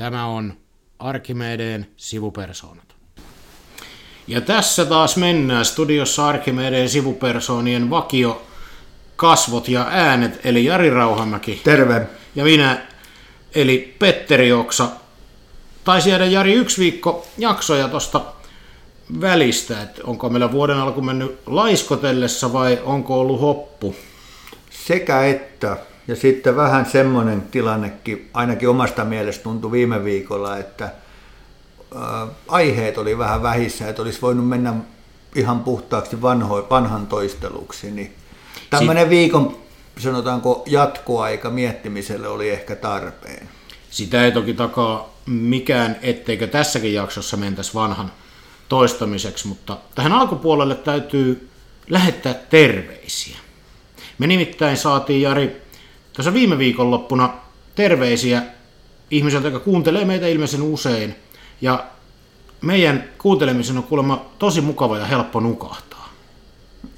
Tämä on Arkimedeen sivupersoonat. Ja tässä taas mennään studiossa Arkimedeen sivupersoonien vakio kasvot ja äänet, eli Jari Rauhamäki. Terve. Ja minä, eli Petteri Oksa. Taisi jäädä Jari yksi viikko jaksoja tuosta välistä, että onko meillä vuoden alku mennyt laiskotellessa vai onko ollut hoppu? Sekä että. Ja sitten vähän semmoinen tilannekin, ainakin omasta mielestä tuntui viime viikolla, että ä, aiheet oli vähän vähissä, että olisi voinut mennä ihan puhtaaksi vanho, vanhan toisteluksi. Niin tämmöinen si- viikon, sanotaanko, jatkoaika miettimiselle oli ehkä tarpeen. Sitä ei toki takaa mikään, etteikö tässäkin jaksossa mentäisi vanhan toistamiseksi, mutta tähän alkupuolelle täytyy lähettää terveisiä. Me nimittäin saatiin, Jari, tässä viime viikonloppuna terveisiä ihmiseltä, joka kuuntelee meitä ilmeisen usein. Ja meidän kuuntelemisen on kuulemma tosi mukava ja helppo nukahtaa.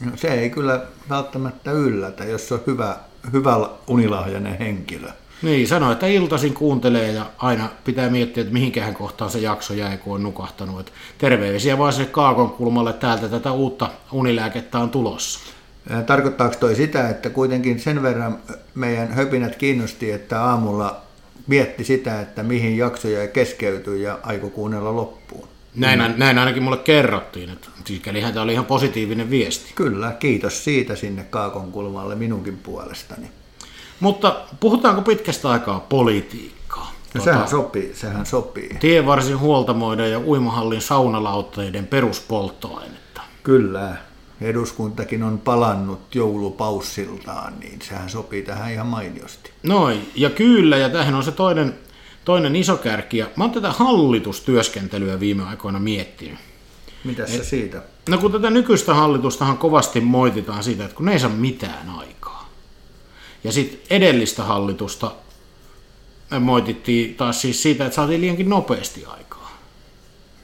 No, se ei kyllä välttämättä yllätä, jos on hyvä, hyvä unilahjainen henkilö. Niin, sanoi, että iltaisin kuuntelee ja aina pitää miettiä, että mihinkähän kohtaan se jakso jäi, kun on nukahtanut. Että terveisiä vaan se kaakon kulmalle täältä tätä uutta unilääkettä on tulossa. Tarkoittaako toi sitä, että kuitenkin sen verran meidän höpinät kiinnosti, että aamulla mietti sitä, että mihin jaksoja keskeytyy ja aiko kuunnella loppuun? Näin, mm. näin ainakin mulle kerrottiin, että sikälihän tämä oli ihan positiivinen viesti. Kyllä, kiitos siitä sinne Kaakon kulmalle minunkin puolestani. Mutta puhutaanko pitkästä aikaa politiikkaa? No tuota, sehän sopii, sehän sopii. Tievarsin huoltamoiden ja uimahallin saunalautteiden peruspolttoainetta. Kyllä, eduskuntakin on palannut joulupaussiltaan, niin sehän sopii tähän ihan mainiosti. Noin, ja kyllä, ja tähän on se toinen, toinen iso kärki. Ja mä oon tätä hallitustyöskentelyä viime aikoina miettinyt. Mitä se siitä? No kun tätä nykyistä hallitustahan kovasti moititaan siitä, että kun ne ei saa mitään aikaa. Ja sitten edellistä hallitusta moitittiin taas siis siitä, että saatiin liiankin nopeasti aikaa.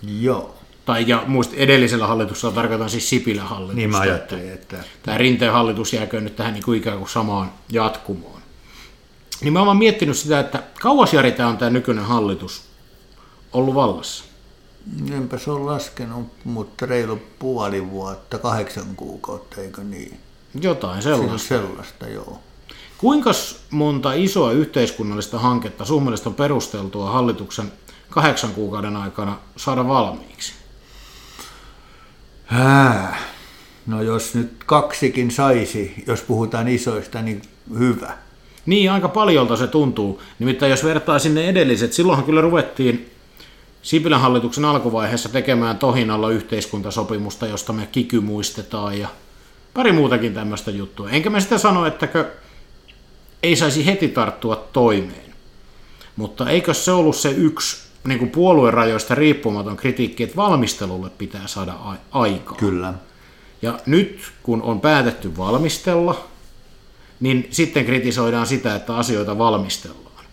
Joo tai ja muista edellisellä hallituksella tarkoitan siis Sipilän hallitusta. Niin mä ajattelin, että... Tämä Rinteen hallitus jääkö nyt tähän niin kuin ikään kuin samaan jatkumoon. Niin mä oon miettinyt sitä, että kauas Jari tämä on tämä nykyinen hallitus ollut vallassa? Enpä se on laskenut, mutta reilu puoli vuotta, kahdeksan kuukautta, eikö niin? Jotain sellaista. sellaista, joo. Kuinka monta isoa yhteiskunnallista hanketta sun mielestä on perusteltua hallituksen kahdeksan kuukauden aikana saada valmiiksi? Hää. No jos nyt kaksikin saisi, jos puhutaan isoista, niin hyvä. Niin, aika paljolta se tuntuu. Nimittäin jos vertaa sinne edelliset, silloinhan kyllä ruvettiin Sipilän hallituksen alkuvaiheessa tekemään tohinalla yhteiskuntasopimusta, josta me kiky muistetaan ja pari muutakin tämmöistä juttua. Enkä mä sitä sano, että ei saisi heti tarttua toimeen. Mutta eikö se ollut se yksi niin kuin puoluerajoista riippumaton kritiikki, että valmistelulle pitää saada aikaa. Kyllä. Ja nyt kun on päätetty valmistella, niin sitten kritisoidaan sitä, että asioita valmistellaan.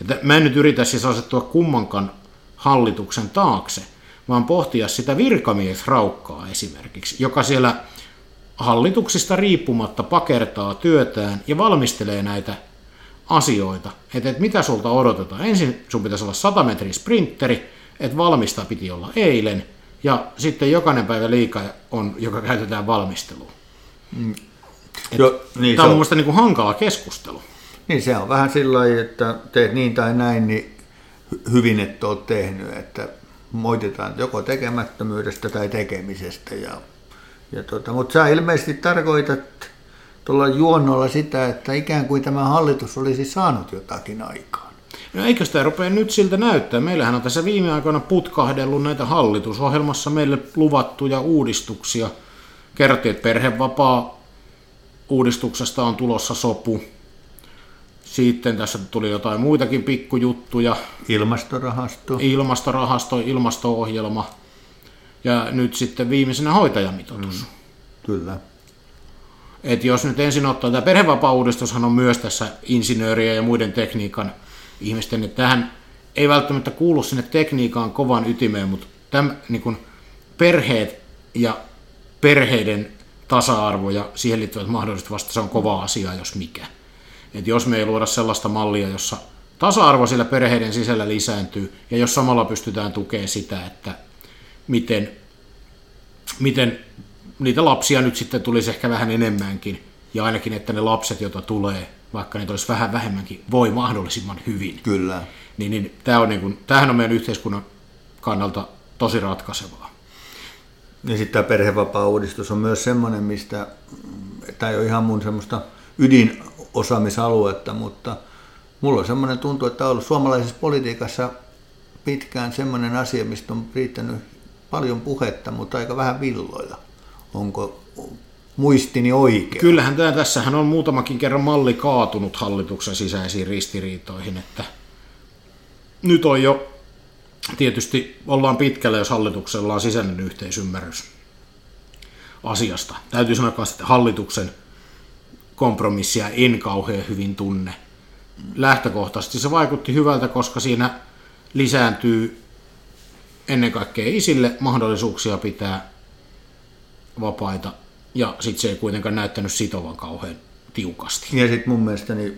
Että mä en nyt yritä siis asettua kummankaan hallituksen taakse, vaan pohtia sitä virkamiesraukkaa esimerkiksi, joka siellä hallituksista riippumatta pakertaa työtään ja valmistelee näitä asioita, että, että mitä sulta odotetaan. Ensin sun pitäisi olla 100 metrin sprinteri, että valmista piti olla eilen, ja sitten jokainen päivä liikaa on, joka käytetään valmisteluun. Mm. Jo, niin tämä on, on mielestäni niin hankala keskustelu. Niin se on vähän sillä lailla, että teet niin tai näin, niin hyvin et ole tehnyt, että moitetaan joko tekemättömyydestä tai tekemisestä. Ja, ja tota, mutta sä ilmeisesti tarkoitat tuolla juonnolla sitä, että ikään kuin tämä hallitus olisi saanut jotakin aikaan. No eikö sitä rupea nyt siltä näyttää? Meillähän on tässä viime aikoina putkahdellut näitä hallitusohjelmassa meille luvattuja uudistuksia. Kerrottiin, että perhevapaa uudistuksesta on tulossa sopu. Sitten tässä tuli jotain muitakin pikkujuttuja. Ilmastorahasto. Ilmastorahasto, ilmasto-ohjelma. Ja nyt sitten viimeisenä hoitajamitoitus. Mm, kyllä. Et jos nyt ensin ottaa, tämä perhevapaa-uudistushan on myös tässä insinööriä ja muiden tekniikan ihmisten, että tähän ei välttämättä kuulu sinne tekniikan kovan ytimeen, mutta täm, niin kuin perheet ja perheiden tasa-arvo ja siihen liittyvät mahdollisuudet vasta se on kova asia, jos mikä. Et jos me ei luoda sellaista mallia, jossa tasa-arvo siellä perheiden sisällä lisääntyy, ja jos samalla pystytään tukemaan sitä, että miten, miten niitä lapsia nyt sitten tulisi ehkä vähän enemmänkin, ja ainakin, että ne lapset, joita tulee, vaikka niitä olisi vähän vähemmänkin, voi mahdollisimman hyvin. Kyllä. Niin, niin tämä on niin kuin, tämähän on meidän yhteiskunnan kannalta tosi ratkaisevaa. Ja sitten tämä perhevapaa-uudistus on myös semmoinen, mistä, tämä ei ole ihan mun semmoista ydinosaamisaluetta, mutta mulla on semmoinen tuntu, että on ollut suomalaisessa politiikassa pitkään semmoinen asia, mistä on riittänyt paljon puhetta, mutta aika vähän villoja. Onko muistini oikein? Kyllähän tämä, tässähän on muutamakin kerran malli kaatunut hallituksen sisäisiin ristiriitoihin, että nyt on jo tietysti ollaan pitkällä, jos hallituksella on sisäinen yhteisymmärrys asiasta. Täytyy sanoa, että hallituksen kompromissia en kauhean hyvin tunne. Lähtökohtaisesti se vaikutti hyvältä, koska siinä lisääntyy ennen kaikkea isille mahdollisuuksia pitää vapaita, ja sitten se ei kuitenkaan näyttänyt sitovan kauhean tiukasti. Ja sitten mun mielestäni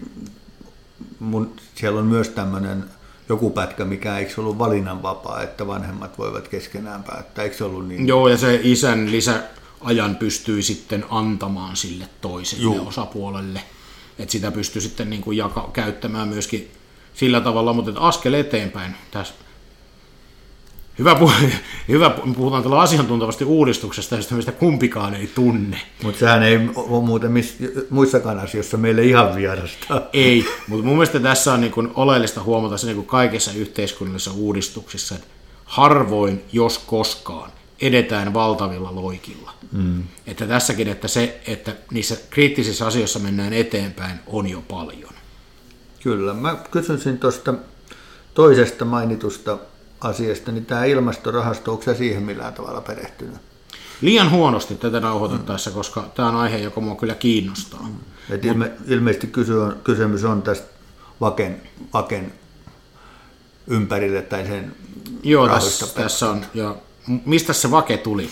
mun, siellä on myös tämmöinen joku pätkä, mikä eikö ollut valinnanvapaa, että vanhemmat voivat keskenään päättää, eikö se ollut niin? Joo, ja se isän lisäajan pystyy sitten antamaan sille toiselle Joo. osapuolelle, että sitä pystyy sitten niin kuin jaka- käyttämään myöskin sillä tavalla, mutta askel eteenpäin tässä Hyvä, puh- hyvä puhutaan tällä asiantuntevasti uudistuksesta, josta mistä kumpikaan ei tunne. Mutta sehän ei ole muuten miss, muissakaan asioissa meille ihan vierasta. Ei, mutta mun mielestä tässä on niin kuin oleellista huomata se niin kuin kaikissa yhteiskunnallisissa uudistuksissa, että harvoin, jos koskaan, edetään valtavilla loikilla. Mm. Että tässäkin, että se, että niissä kriittisissä asioissa mennään eteenpäin, on jo paljon. Kyllä, mä kysyisin tuosta toisesta mainitusta asiasta, niin tämä ilmastorahasto, onko siihen millään tavalla perehtynyt? Liian huonosti tätä nauhoitettaessa, mm. koska tämä on aihe, joka minua kyllä kiinnostaa. Mm. Et ilme, ilmeisesti kysy on, kysymys on tästä vaken, vaken ympärille tai sen Joo, tässä, tässä on. Ja mistä se vake tuli?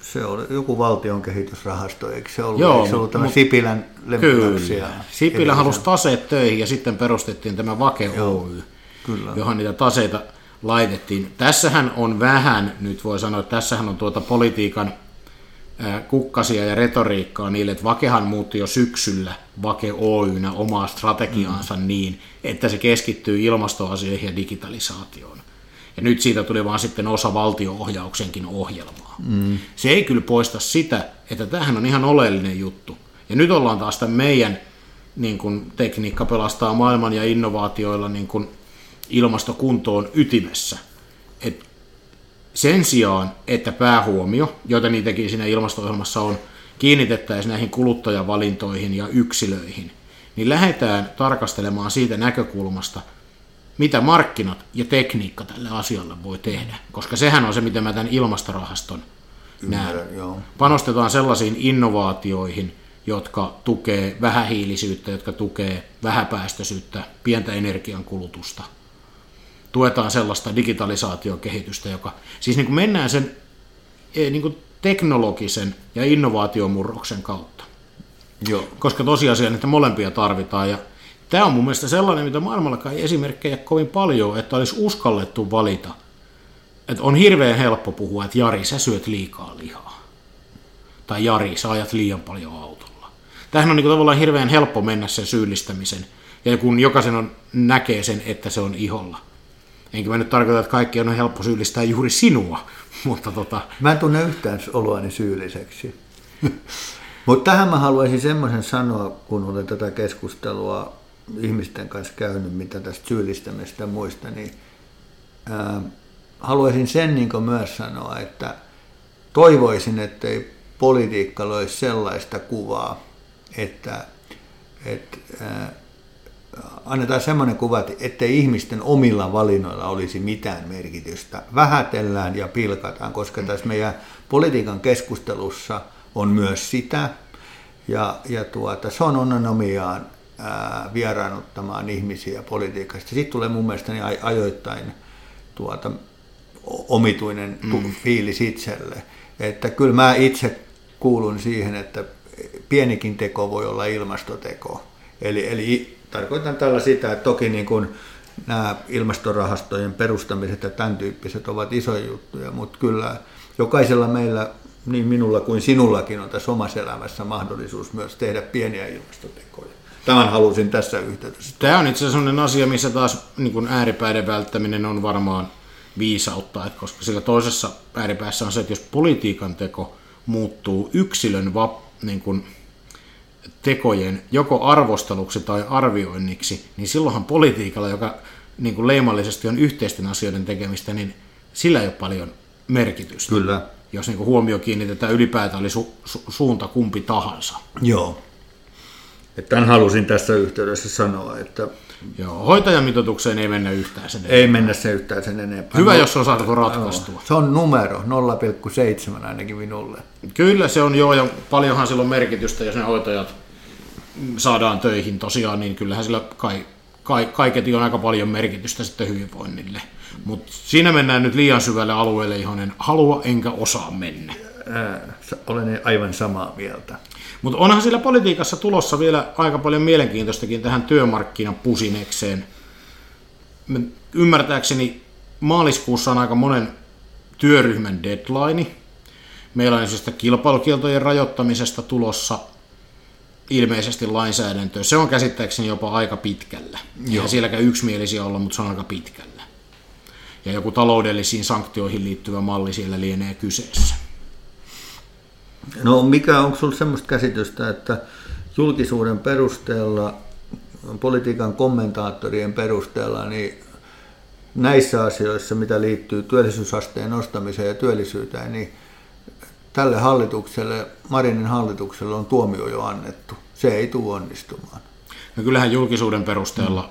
Se oli joku valtion kehitysrahasto, eikö se ollut, Joo, eikö se ollut tämä Sipilän lempilapsia? Sipilä halusi taseet töihin ja sitten perustettiin tämä Vake Joo, Oy, kyllä. johon niitä taseita laitettiin. Tässähän on vähän, nyt voi sanoa, että tässähän on tuota politiikan kukkasia ja retoriikkaa niille, että Vakehan muutti jo syksyllä Vake Oynä omaa strategiaansa mm. niin, että se keskittyy ilmastoasioihin ja digitalisaatioon. Ja nyt siitä tuli vaan sitten osa valtioohjauksenkin ohjelmaa. Mm. Se ei kyllä poista sitä, että tämähän on ihan oleellinen juttu. Ja nyt ollaan taas tämän meidän niin kuin tekniikka pelastaa maailman ja innovaatioilla niin kuin ilmastokuntoon ytimessä. Et sen sijaan, että päähuomio, joita niitäkin siinä ilmasto-ohjelmassa on, kiinnitettäisiin näihin kuluttajavalintoihin ja yksilöihin, niin lähdetään tarkastelemaan siitä näkökulmasta, mitä markkinat ja tekniikka tälle asialle voi tehdä. Koska sehän on se, mitä mä tämän ilmastorahaston näen. Panostetaan sellaisiin innovaatioihin, jotka tukee vähähiilisyyttä, jotka tukee vähäpäästöisyyttä, pientä energiankulutusta – tuetaan sellaista digitalisaatiokehitystä, joka siis niin kuin mennään sen eh, niin kuin teknologisen ja innovaatiomurroksen kautta. Joo. Koska tosiasia on, että molempia tarvitaan. Ja tämä on mun mielestä sellainen, mitä maailmallakaan ei esimerkkejä kovin paljon, että olisi uskallettu valita. Että on hirveän helppo puhua, että Jari, sä syöt liikaa lihaa. Tai Jari, sä ajat liian paljon autolla. Tähän on niin kuin tavallaan hirveän helppo mennä sen syyllistämisen. Ja kun jokaisen on, näkee sen, että se on iholla. Enkä mä nyt tarkoita, että kaikki on helppo syyllistää juuri sinua, mutta tota... Mä en tunne yhtään oloani syylliseksi. mutta tähän mä haluaisin semmoisen sanoa, kun olen tätä keskustelua ihmisten kanssa käynyt, mitä tästä syyllistämistä ja muista, niin ää, haluaisin sen niin myös sanoa, että toivoisin, ettei politiikka loisi sellaista kuvaa, että, että ää, annetaan semmoinen kuva, että ihmisten omilla valinnoilla olisi mitään merkitystä. Vähätellään ja pilkataan, koska tässä meidän politiikan keskustelussa on myös sitä, ja, ja tuota, se on onomiaan ää, vieraannuttamaan ihmisiä politiikasta. Sitten tulee mun mielestäni ajoittain tuota, omituinen mm. fiilis itselle. Että kyllä mä itse kuulun siihen, että pienikin teko voi olla ilmastoteko Eli, eli tarkoitan tällä sitä, että toki niin kuin nämä ilmastorahastojen perustamiset ja tämän tyyppiset ovat isoja juttuja, mutta kyllä jokaisella meillä, niin minulla kuin sinullakin, on tässä omassa elämässä mahdollisuus myös tehdä pieniä ilmastotekoja. Tämän halusin tässä yhteydessä. Tämä on itse asiassa asia, missä taas niin kuin ääripäiden välttäminen on varmaan viisautta, että koska sillä toisessa ääripäässä on se, että jos politiikan teko muuttuu yksilön vap, niin kuin, tekojen joko arvosteluksi tai arvioinniksi, niin silloinhan politiikalla, joka niin kuin leimallisesti on yhteisten asioiden tekemistä, niin sillä ei ole paljon merkitystä. Kyllä. Jos niin kuin huomio kiinnitetään ylipäätään oli su- su- suunta kumpi tahansa. Joo. Että tämän halusin tässä yhteydessä sanoa, että Joo, hoitajamitoitukseen ei mennä yhtään sen ei mennä se yhtään sen enempää. Hyvä, No, jos on saatu ratkaistua. Se on numero, 0,7 ainakin minulle. Kyllä se on joo, ja paljonhan sillä on merkitystä, jos ne hoitajat saadaan töihin tosiaan, niin kyllähän sillä kai, kai, kaiketi on aika paljon merkitystä sitten hyvinvoinnille. Mutta siinä mennään nyt liian syvälle alueelle, johon en halua enkä osaa mennä. Ää, s- Olen aivan samaa mieltä. Mutta onhan sillä politiikassa tulossa vielä aika paljon mielenkiintoistakin tähän työmarkkinapusinekseen. Mä- Ymmärtääkseni maaliskuussa on aika monen työryhmän deadline. Meillä on siis kilpailukieltojen rajoittamisesta tulossa ilmeisesti lainsäädäntöä. Se on käsittääkseni jopa aika pitkällä. Eihän sielläkään yksimielisiä olla, mutta se on aika pitkällä. Ja joku taloudellisiin sanktioihin liittyvä malli siellä lienee kyseessä. No mikä onko sinulla semmoista käsitystä, että julkisuuden perusteella, politiikan kommentaattorien perusteella, niin näissä asioissa, mitä liittyy työllisyysasteen nostamiseen ja työllisyyteen, niin tälle hallitukselle, Marinin hallitukselle on tuomio jo annettu. Se ei tule onnistumaan. No kyllähän julkisuuden perusteella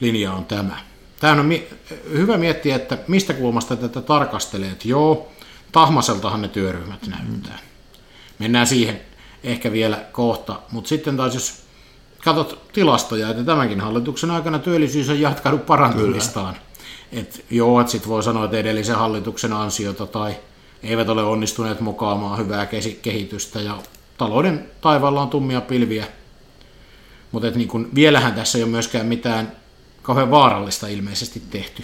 linja on tämä. Tämä on mi- hyvä miettiä, että mistä kulmasta tätä tarkastelee. Että joo, tahmaseltahan ne työryhmät näyttää. Mennään siihen ehkä vielä kohta. Mutta sitten taas jos katsot tilastoja, että tämänkin hallituksen aikana työllisyys on jatkanut parantumistaan. Et joo, että sitten voi sanoa, että edellisen hallituksen ansiota tai eivät ole onnistuneet mukaamaan hyvää kehitystä ja talouden taivaalla on tummia pilviä. Mutta niin kun, vielähän tässä ei ole myöskään mitään kauhean vaarallista ilmeisesti tehty.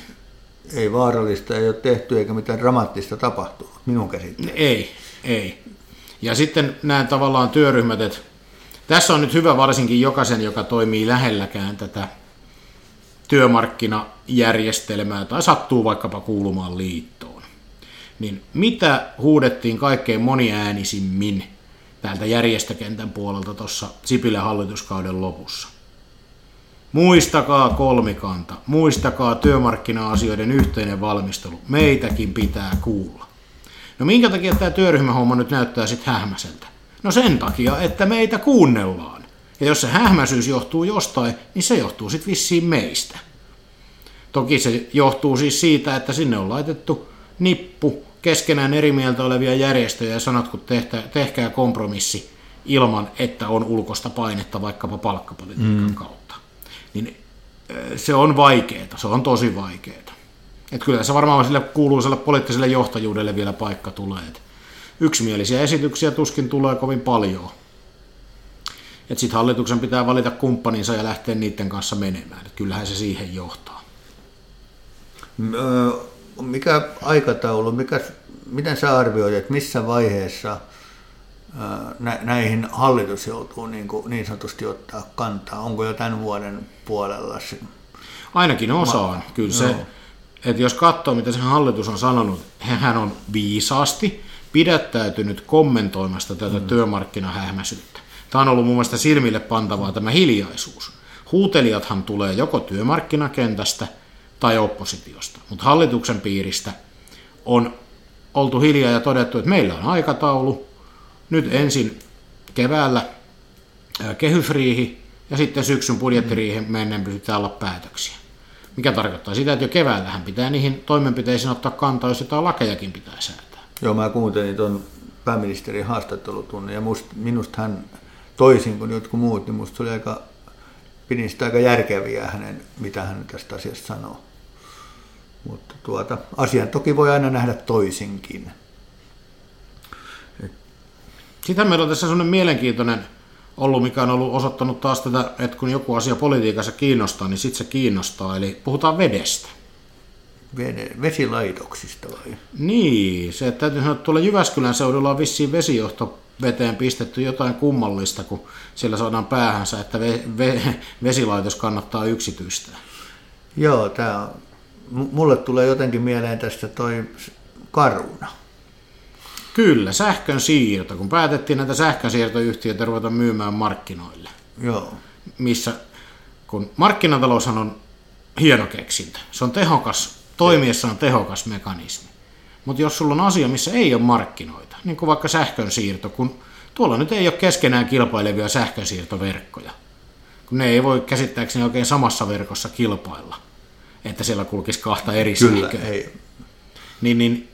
Ei vaarallista ei ole tehty eikä mitään dramaattista tapahtunut, minun käsittääkseni. Ei, ei. Ja sitten nämä tavallaan työryhmät, että tässä on nyt hyvä varsinkin jokaisen, joka toimii lähelläkään tätä työmarkkinajärjestelmää tai sattuu vaikkapa kuulumaan liittoon. Niin mitä huudettiin kaikkein moniäänisimmin täältä järjestökentän puolelta tuossa Sipilän hallituskauden lopussa? Muistakaa kolmikanta, muistakaa työmarkkina-asioiden yhteinen valmistelu. Meitäkin pitää kuulla. No minkä takia tämä työryhmähomma nyt näyttää sitten hähmäseltä? No sen takia, että meitä kuunnellaan. Ja jos se hähmäisyys johtuu jostain, niin se johtuu sitten vissiin meistä. Toki se johtuu siis siitä, että sinne on laitettu nippu keskenään eri mieltä olevia järjestöjä ja sanot, kun tehtä, tehkää kompromissi ilman, että on ulkoista painetta vaikkapa palkkapolitiikan mm. kautta. Niin se on vaikeaa, se on tosi vaikeaa. Et kyllä se varmaan sille kuuluiselle poliittiselle johtajuudelle vielä paikka tulee. Et yksimielisiä esityksiä tuskin tulee kovin paljon. Sitten hallituksen pitää valita kumppaninsa ja lähteä niiden kanssa menemään. Et kyllähän se siihen johtaa. Öö, Mikä aikataulu, mikä, miten sä arvioit, että missä vaiheessa nä- näihin hallitus joutuu niin, kuin, niin sanotusti ottaa kantaa? Onko jo tämän vuoden puolella se? Ainakin osaan. Kyllä se, Joo. että jos katsoo, mitä se hallitus on sanonut, hän on viisaasti pidättäytynyt kommentoimasta tätä mm. työmarkkinahähmäisyyttä. Tämä on ollut mun mielestä silmille pantavaa tämä hiljaisuus. Huutelijathan tulee joko työmarkkinakentästä tai oppositiosta, mutta hallituksen piiristä on oltu hiljaa ja todettu, että meillä on aikataulu. Nyt ensin keväällä ää, kehysriihi ja sitten syksyn budjettiriihen mennen pitää olla päätöksiä. Mikä tarkoittaa sitä, että jo keväällähän pitää niihin toimenpiteisiin ottaa kantaa, jos jotain lakejakin pitää säätää. Joo, mä kuuntelin tuon pääministerin haastattelutunnin ja must, minusta hän toisin kuin jotkut muut, niin musta se oli aika, pidin sitä aika järkeviä hänen, mitä hän tästä asiasta sanoo. Mutta tuota, asian toki voi aina nähdä toisinkin. Sitten meillä on tässä sellainen mielenkiintoinen ollut, mikä on ollut osoittanut taas tätä, että kun joku asia politiikassa kiinnostaa, niin sitten se kiinnostaa. Eli puhutaan vedestä. Vede, vesilaitoksista vai? Niin, se että täytyy sanoa, että tuolla Jyväskylän seudulla on vissiin vesijohto veteen pistetty jotain kummallista, kun siellä saadaan päähänsä, että ve, ve, vesilaitos kannattaa yksityistä. Joo, tää on, mulle tulee jotenkin mieleen tästä toi karuna. Kyllä, sähkön siirto, kun päätettiin näitä sähkönsiirtoyhtiöitä ruveta myymään markkinoille. Joo. Missä, kun markkinataloushan on hieno keksintö, se on tehokas, toimiessaan tehokas mekanismi. Mutta jos sulla on asia, missä ei ole markkinoita, niin kuin vaikka sähkönsiirto, kun tuolla nyt ei ole keskenään kilpailevia sähkönsiirtoverkkoja, kun ne ei voi käsittääkseni oikein samassa verkossa kilpailla, että siellä kulkisi kahta eri Kyllä, sähköä. ei. Niin, niin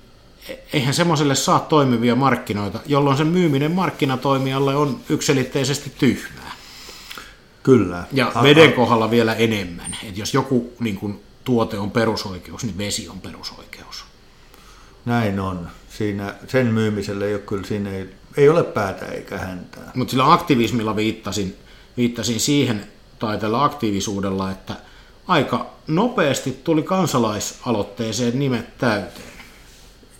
eihän semmoiselle saa toimivia markkinoita, jolloin sen myyminen markkinatoimijalle on yksilitteisesti tyhmää. Kyllä. Ja A- veden kohdalla vielä enemmän. että jos joku niin kun, tuote on perusoikeus, niin vesi on perusoikeus. Näin on. Siinä, sen myymiselle ei ole kyllä, siinä ei, ei ole päätä eikä häntää. Mutta sillä aktivismilla viittasin, viittasin siihen, tai tällä aktiivisuudella, että aika nopeasti tuli kansalaisaloitteeseen nimet täyteen.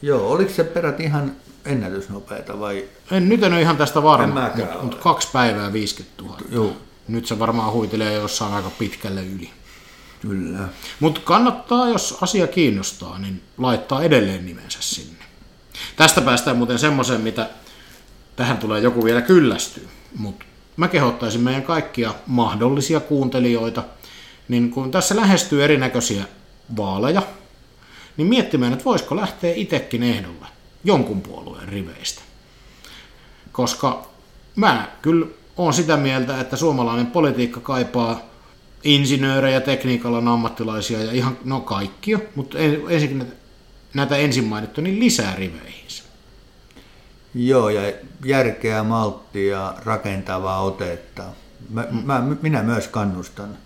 Joo, oliko se perät ihan ennätysnopeita vai? En, nyt en ole ihan tästä varma, mutta mut kaksi päivää 50 000. Joo, Nyt se varmaan huitelee jossain aika pitkälle yli. kyllä. Mutta kannattaa, jos asia kiinnostaa, niin laittaa edelleen nimensä sinne. Tästä päästään muuten semmoiseen, mitä tähän tulee joku vielä kyllästyy. Mutta mä kehottaisin meidän kaikkia mahdollisia kuuntelijoita, niin kun tässä lähestyy erinäköisiä vaaleja, niin miettimään, että voisiko lähteä itsekin ehdolle jonkun puolueen riveistä. Koska mä kyllä olen sitä mieltä, että suomalainen politiikka kaipaa insinöörejä, tekniikalan ammattilaisia ja ihan, no kaikkia, mutta en- ensinnäkin näitä- ensin mainittu, niin lisää riveihinsä. Joo, ja järkeä, malttia rakentavaa otetta. Mä, mm. mä, minä myös kannustan.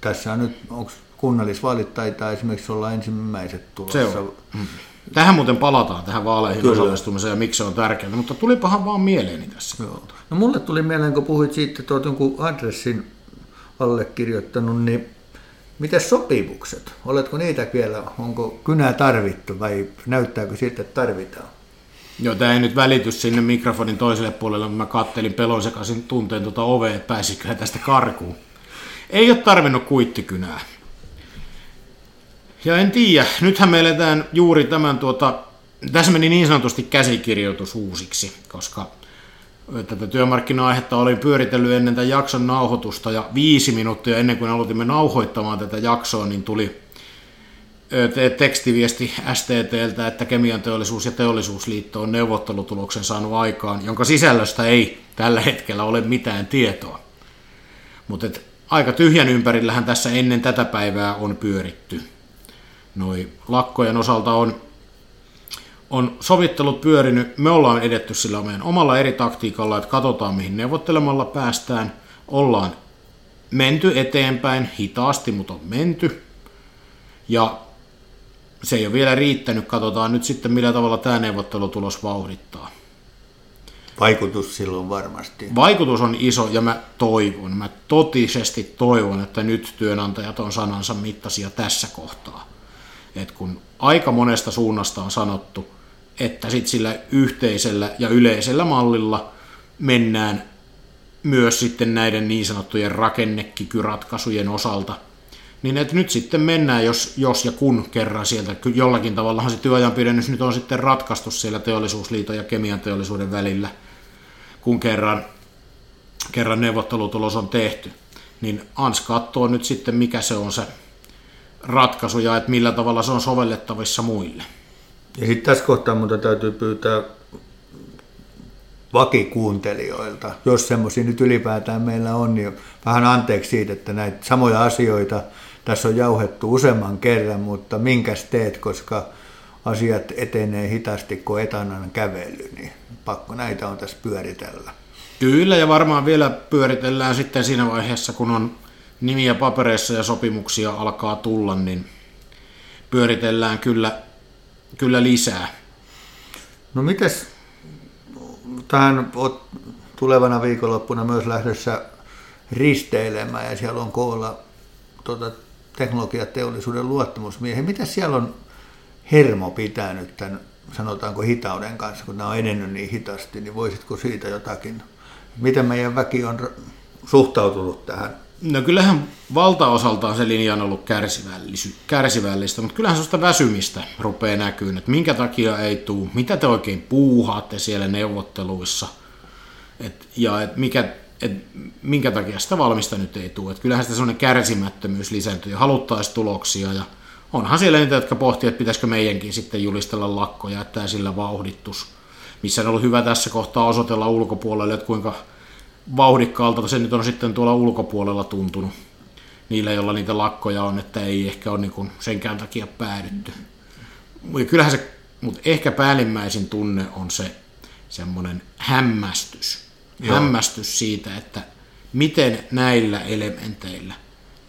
Tässä on nyt, onko kunnallisvaalit taitaa esimerkiksi olla ensimmäiset tulossa. Se on. Mm. Tähän muuten palataan, tähän vaaleihin Kyllä. osallistumiseen ja miksi se on tärkeää, mutta tulipahan vaan mieleeni tässä. Joo. No mulle tuli mieleen, kun puhuit siitä, että olet jonkun adressin allekirjoittanut, niin miten sopimukset? Oletko niitä vielä, onko kynää tarvittu vai näyttääkö siltä, että tarvitaan? Joo, tämä ei nyt välity sinne mikrofonin toiselle puolelle, mutta mä kattelin pelon sekaisin tunteen tuota ovea, että pääsikö tästä karkuun. Ei ole tarvinnut kuittikynää. Ja en tiedä, nythän me eletään juuri tämän tuota, tässä meni niin sanotusti käsikirjoitus uusiksi, koska tätä työmarkkina-aihetta olin pyöritellyt ennen tämän jakson nauhoitusta ja viisi minuuttia ennen kuin aloitimme nauhoittamaan tätä jaksoa, niin tuli tekstiviesti STTltä, että Kemian teollisuus ja teollisuusliitto on neuvottelutuloksen saanut aikaan, jonka sisällöstä ei tällä hetkellä ole mitään tietoa. Mutta aika tyhjän ympärillähän tässä ennen tätä päivää on pyöritty. Noi lakkojen osalta on, on sovittelut pyörinyt. Me ollaan edetty sillä meidän omalla eri taktiikalla, että katsotaan mihin neuvottelemalla päästään. Ollaan menty eteenpäin, hitaasti, mutta on menty. Ja se ei ole vielä riittänyt. Katsotaan nyt sitten, millä tavalla tämä neuvottelutulos vauhdittaa. Vaikutus silloin varmasti. Vaikutus on iso ja mä toivon, mä totisesti toivon, että nyt työnantajat on sanansa mittaisia tässä kohtaa. Et kun aika monesta suunnasta on sanottu, että sit sillä yhteisellä ja yleisellä mallilla mennään myös sitten näiden niin sanottujen rakennekikyratkaisujen osalta, niin että nyt sitten mennään, jos, jos ja kun kerran sieltä, jollakin tavallahan se työajan pidennys nyt on sitten ratkaistu siellä teollisuusliiton ja kemian teollisuuden välillä, kun kerran, kerran neuvottelutulos on tehty, niin ANS katsoo nyt sitten, mikä se on se ratkaisu ja että millä tavalla se on sovellettavissa muille. Ja sitten tässä kohtaa mutta täytyy pyytää vakikuuntelijoilta, jos semmoisia nyt ylipäätään meillä on, niin vähän anteeksi siitä, että näitä samoja asioita tässä on jauhettu useamman kerran, mutta minkäs teet, koska asiat etenee hitaasti kuin etanan kävely, niin pakko näitä on tässä pyöritellä. Kyllä, ja varmaan vielä pyöritellään sitten siinä vaiheessa, kun on nimiä papereissa ja sopimuksia alkaa tulla, niin pyöritellään kyllä, kyllä lisää. No mites, tähän oot tulevana viikonloppuna myös lähdössä risteilemään ja siellä on koolla tuota, teknologiateollisuuden luottamusmiehen. Mitä siellä on hermo pitänyt tämän, sanotaanko hitauden kanssa, kun nämä on edennyt niin hitaasti, niin voisitko siitä jotakin, miten meidän väki on suhtautunut tähän No kyllähän valtaosaltaan se linja on ollut kärsivällistä, mutta kyllähän sellaista väsymistä rupeaa näkyyn, että minkä takia ei tule, mitä te oikein puuhaatte siellä neuvotteluissa, et, ja et mikä, et, minkä takia sitä valmista nyt ei tule. Et kyllähän sitä sellainen kärsimättömyys lisääntyy ja haluttaisiin tuloksia, ja onhan siellä niitä, jotka pohtii, että pitäisikö meidänkin sitten julistella lakkoja, että tämä sillä vauhdittus, missä on ollut hyvä tässä kohtaa osoitella ulkopuolelle, että kuinka vauhdikkaalta se nyt on sitten tuolla ulkopuolella tuntunut niillä, joilla niitä lakkoja on, että ei ehkä ole niin senkään takia päädytty. Ja kyllähän se, mutta ehkä päällimmäisin tunne on se semmoinen hämmästys. Joo. Hämmästys siitä, että miten näillä elementeillä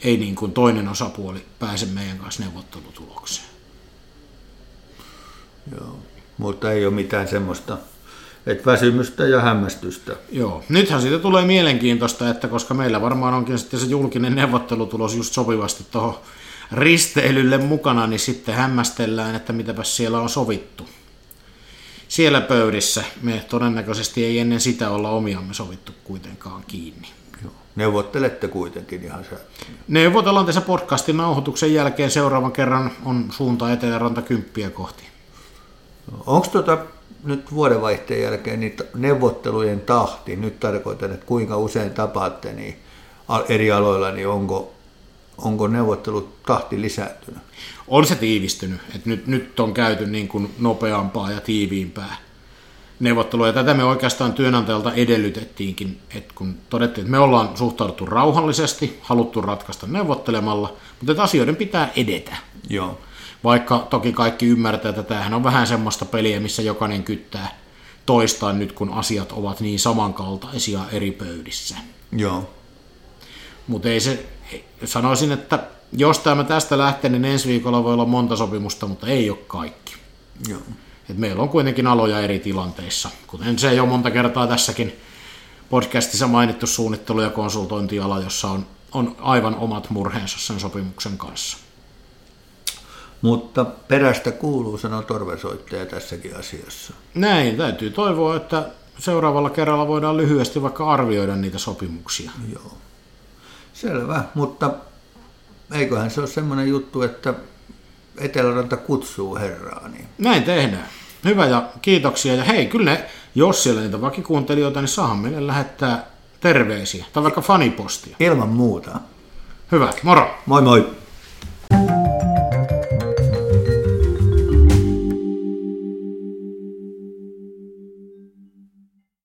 ei niin kuin toinen osapuoli pääse meidän kanssa neuvottelutulokseen. Joo, mutta ei ole mitään semmoista että väsymystä ja hämmästystä. Joo, nythän siitä tulee mielenkiintoista, että koska meillä varmaan onkin sitten se julkinen neuvottelutulos just sopivasti tuohon risteilylle mukana, niin sitten hämmästellään, että mitäpäs siellä on sovittu. Siellä pöydissä me todennäköisesti ei ennen sitä olla omiamme sovittu kuitenkaan kiinni. Neuvottelette kuitenkin ihan se. Neuvotellaan tässä podcastin nauhoituksen jälkeen seuraavan kerran on suunta Eteläranta kymppiä kohti. Onko tuota nyt vuodenvaihteen jälkeen niin neuvottelujen tahti, nyt tarkoitan, että kuinka usein tapaatte niin eri aloilla, niin onko, onko neuvottelut tahti lisääntynyt? On se tiivistynyt, että nyt, nyt on käyty niin kuin nopeampaa ja tiiviimpää neuvottelua, ja tätä me oikeastaan työnantajalta edellytettiinkin, että kun todettiin, että me ollaan suhtauduttu rauhallisesti, haluttu ratkaista neuvottelemalla, mutta että asioiden pitää edetä. Joo. Vaikka toki kaikki ymmärtää, että tämähän on vähän semmoista peliä, missä jokainen kyttää toistaan nyt, kun asiat ovat niin samankaltaisia eri pöydissä. Joo. Mutta ei se, sanoisin, että jos tämä tästä lähtee, niin ensi viikolla voi olla monta sopimusta, mutta ei ole kaikki. Joo. Et meillä on kuitenkin aloja eri tilanteissa, kuten se jo monta kertaa tässäkin podcastissa mainittu suunnittelu- ja konsultointiala, jossa on, on aivan omat murheensa sen sopimuksen kanssa. Mutta perästä kuuluu, sanoo torvesoittaja tässäkin asiassa. Näin, täytyy toivoa, että seuraavalla kerralla voidaan lyhyesti vaikka arvioida niitä sopimuksia. Joo. Selvä, mutta eiköhän se ole semmoinen juttu, että Eteläranta kutsuu herraa. Niin... Näin tehdään. Hyvä ja kiitoksia. Ja hei, kyllä ne, jos siellä niitä vakikuuntelijoita, niin saahan meille lähettää terveisiä tai vaikka fanipostia. Ilman muuta. Hyvä, moro. Moi moi.